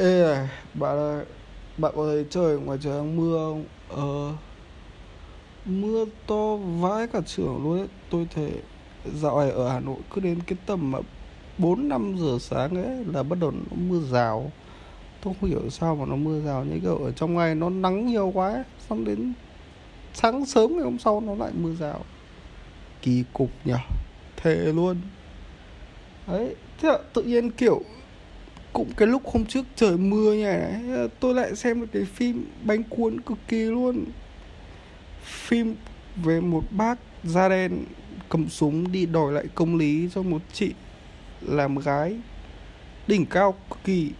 Ê này, bạn ơi, bạn có thấy trời ngoài trời đang mưa không? Ờ, mưa to vãi cả trưởng luôn ấy. Tôi thấy dạo này ở Hà Nội cứ đến cái tầm mà 4 5 giờ sáng ấy là bắt đầu nó mưa rào. Tôi không hiểu sao mà nó mưa rào như kiểu ở trong ngày nó nắng nhiều quá ấy. Xong đến sáng sớm ngày hôm sau nó lại mưa rào. Kỳ cục nhỉ? Thề luôn. Đấy, thế là tự nhiên kiểu cũng cái lúc hôm trước trời mưa như này tôi lại xem được cái phim bánh cuốn cực kỳ luôn. Phim về một bác da đen cầm súng đi đòi lại công lý cho một chị làm gái. Đỉnh cao cực kỳ.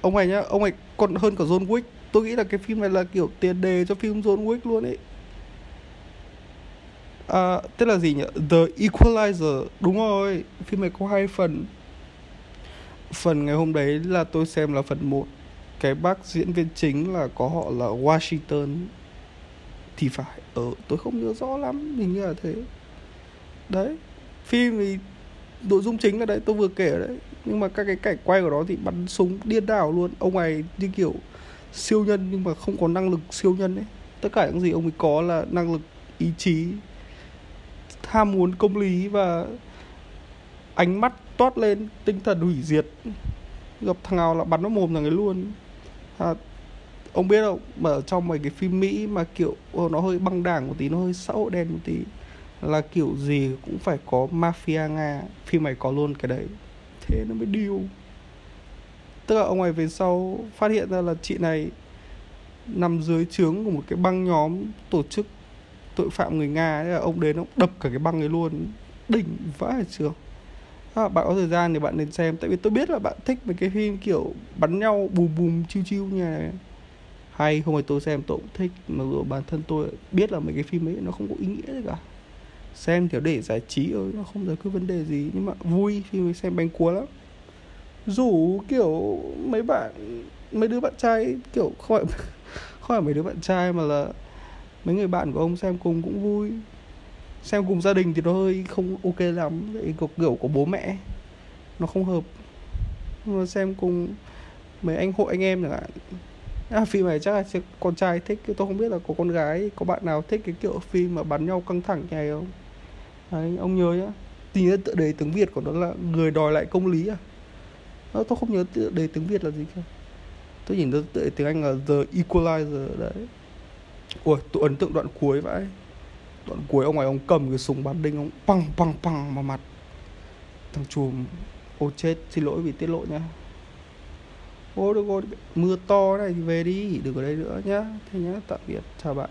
Ông này nhá ông này còn hơn cả John Wick. Tôi nghĩ là cái phim này là kiểu tiền đề cho phim John Wick luôn ấy. À, tên là gì nhỉ? The Equalizer đúng rồi. Phim này có hai phần phần ngày hôm đấy là tôi xem là phần một. Cái bác diễn viên chính là có họ là Washington. Thì phải ở tôi không nhớ rõ lắm, hình như là thế. Đấy, phim thì nội dung chính là đấy, tôi vừa kể đấy. Nhưng mà các cái cảnh quay của nó thì bắn súng điên đảo luôn. Ông này như kiểu siêu nhân nhưng mà không có năng lực siêu nhân ấy. Tất cả những gì ông ấy có là năng lực, ý chí, tham muốn công lý và ánh mắt toát lên tinh thần hủy diệt. Gặp thằng nào là bắn nó mồm thằng ấy luôn. À, ông biết không? Mà ở trong mấy cái phim mỹ mà kiểu nó hơi băng đảng một tí nó hơi xã hội đen một tí là kiểu gì cũng phải có mafia nga. Phim này có luôn cái đấy. Thế nó mới điêu. Tức là ông này về sau phát hiện ra là chị này nằm dưới trướng của một cái băng nhóm tổ chức tội phạm người nga ấy. Là ông đến ông đập cả cái băng ấy luôn. Đỉnh vãi trường à, bạn có thời gian thì bạn nên xem. Tại vì tôi biết là bạn thích mấy cái phim kiểu bắn nhau bùm bùm chiêu chiêu như này. Hay không phải tôi xem tôi cũng thích mà dù bản thân tôi biết là mấy cái phim ấy nó không có ý nghĩa gì cả. Xem kiểu để giải trí thôi nó không giải quyết vấn đề gì. Nhưng mà vui phim ấy xem bánh cuốn lắm. Dù kiểu mấy bạn mấy đứa bạn trai kiểu không phải không phải mấy đứa bạn trai mà là mấy người bạn của ông xem cùng cũng vui xem cùng gia đình thì nó hơi không ok lắm. Vậy có kiểu của bố mẹ nó không hợp. Mà xem cùng mấy anh hội anh em chẳng hạn. À, phim này chắc là con trai thích. Tôi không biết là có con gái có bạn nào thích cái kiểu phim mà bắn nhau căng thẳng này không? Đấy, ông nhớ nhá. Tí nữa tựa đề tiếng việt của nó là người đòi lại công lý à? Đó, tôi không nhớ tựa đề tiếng việt là gì cả tôi nhìn tựa đề tiếng anh là the equalizer đấy. Ui tôi ấn tượng đoạn cuối vậy đoạn cuối ông ấy ông cầm cái súng bắn đinh, ông păng păng păng vào mặt. Thằng chùm ô chết, xin lỗi vì tiết lộ nhá. Ô, được rồi, mưa to này thì về đi, đừng ở đây nữa nhá. Thế nhá, tạm biệt, chào bạn.